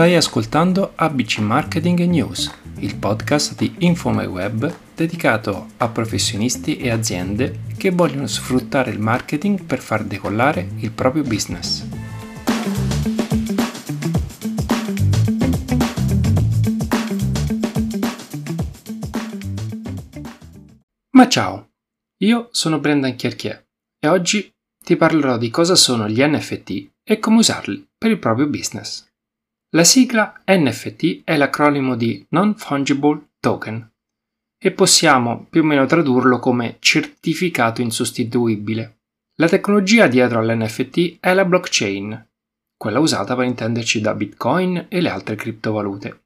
Stai ascoltando ABC Marketing News, il podcast di InfoMyWeb dedicato a professionisti e aziende che vogliono sfruttare il marketing per far decollare il proprio business. Ma ciao, io sono Brendan Chierchier e oggi ti parlerò di cosa sono gli NFT e come usarli per il proprio business. La sigla NFT è l'acronimo di Non Fungible Token e possiamo più o meno tradurlo come certificato insostituibile. La tecnologia dietro all'NFT è la blockchain, quella usata per intenderci da Bitcoin e le altre criptovalute.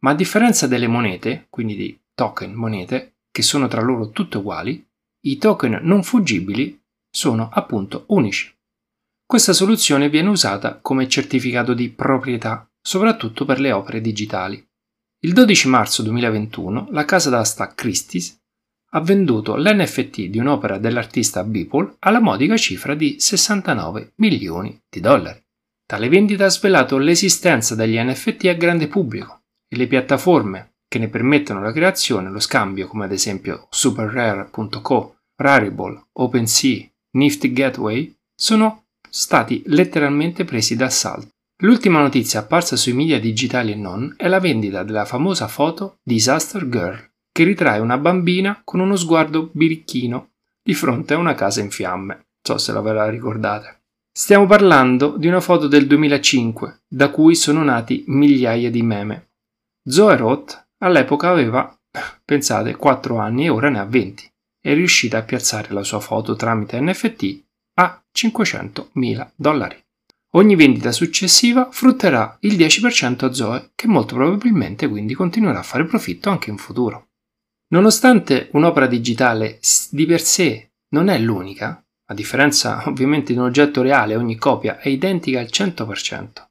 Ma a differenza delle monete, quindi di token monete, che sono tra loro tutte uguali, i token non fungibili sono appunto unici. Questa soluzione viene usata come certificato di proprietà, soprattutto per le opere digitali. Il 12 marzo 2021 la casa d'asta Christie's ha venduto l'NFT di un'opera dell'artista Beeple alla modica cifra di 69 milioni di dollari. Tale vendita ha svelato l'esistenza degli NFT a grande pubblico e le piattaforme che ne permettono la creazione e lo scambio, come ad esempio SuperRare.co, Rarible, OpenSea, Nifty Gateway, sono stati letteralmente presi d'assalto. L'ultima notizia apparsa sui media digitali e non è la vendita della famosa foto Disaster Girl, che ritrae una bambina con uno sguardo birichino di fronte a una casa in fiamme. So se la ve la ricordate. Stiamo parlando di una foto del 2005, da cui sono nati migliaia di meme. Zoe Roth all'epoca aveva, pensate, 4 anni e ora ne ha 20. È riuscita a piazzare la sua foto tramite NFT a 500.000 dollari. Ogni vendita successiva frutterà il 10% a Zoe, che molto probabilmente quindi continuerà a fare profitto anche in futuro. Nonostante un'opera digitale di per sé non è l'unica, a differenza ovviamente di un oggetto reale, ogni copia è identica al 100%,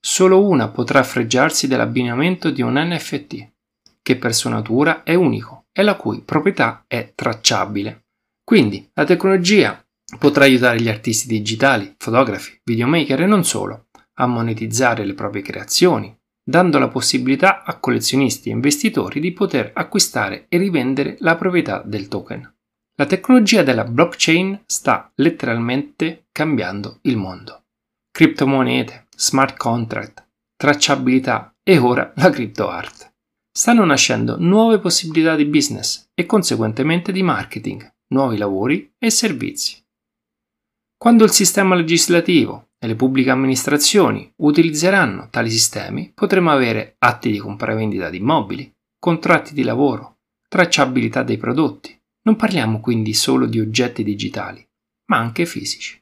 solo una potrà fregiarsi dell'abbinamento di un NFT, che per sua natura è unico e la cui proprietà è tracciabile. Quindi la tecnologia Potrà aiutare gli artisti digitali, fotografi, videomaker e non solo a monetizzare le proprie creazioni, dando la possibilità a collezionisti e investitori di poter acquistare e rivendere la proprietà del token. La tecnologia della blockchain sta letteralmente cambiando il mondo. Criptomonete, smart contract, tracciabilità e ora la crypto art. Stanno nascendo nuove possibilità di business e conseguentemente di marketing, nuovi lavori e servizi. Quando il sistema legislativo e le pubbliche amministrazioni utilizzeranno tali sistemi, potremo avere atti di compravendita di immobili, contratti di lavoro, tracciabilità dei prodotti. Non parliamo quindi solo di oggetti digitali, ma anche fisici.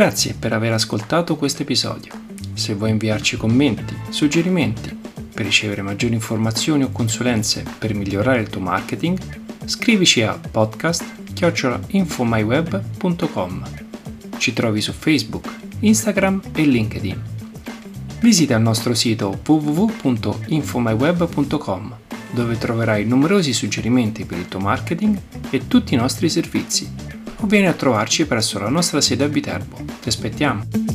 Grazie per aver ascoltato questo episodio. Se vuoi inviarci commenti, suggerimenti, per ricevere maggiori informazioni o consulenze per migliorare il tuo marketing, scrivici a podcast.infomyweb.com. Ci trovi su Facebook, Instagram e LinkedIn. Visita il nostro sito www.infomyweb.com dove troverai numerosi suggerimenti per il tuo marketing e tutti i nostri servizi o vieni a trovarci presso la nostra sede a Viterbo. Ti aspettiamo!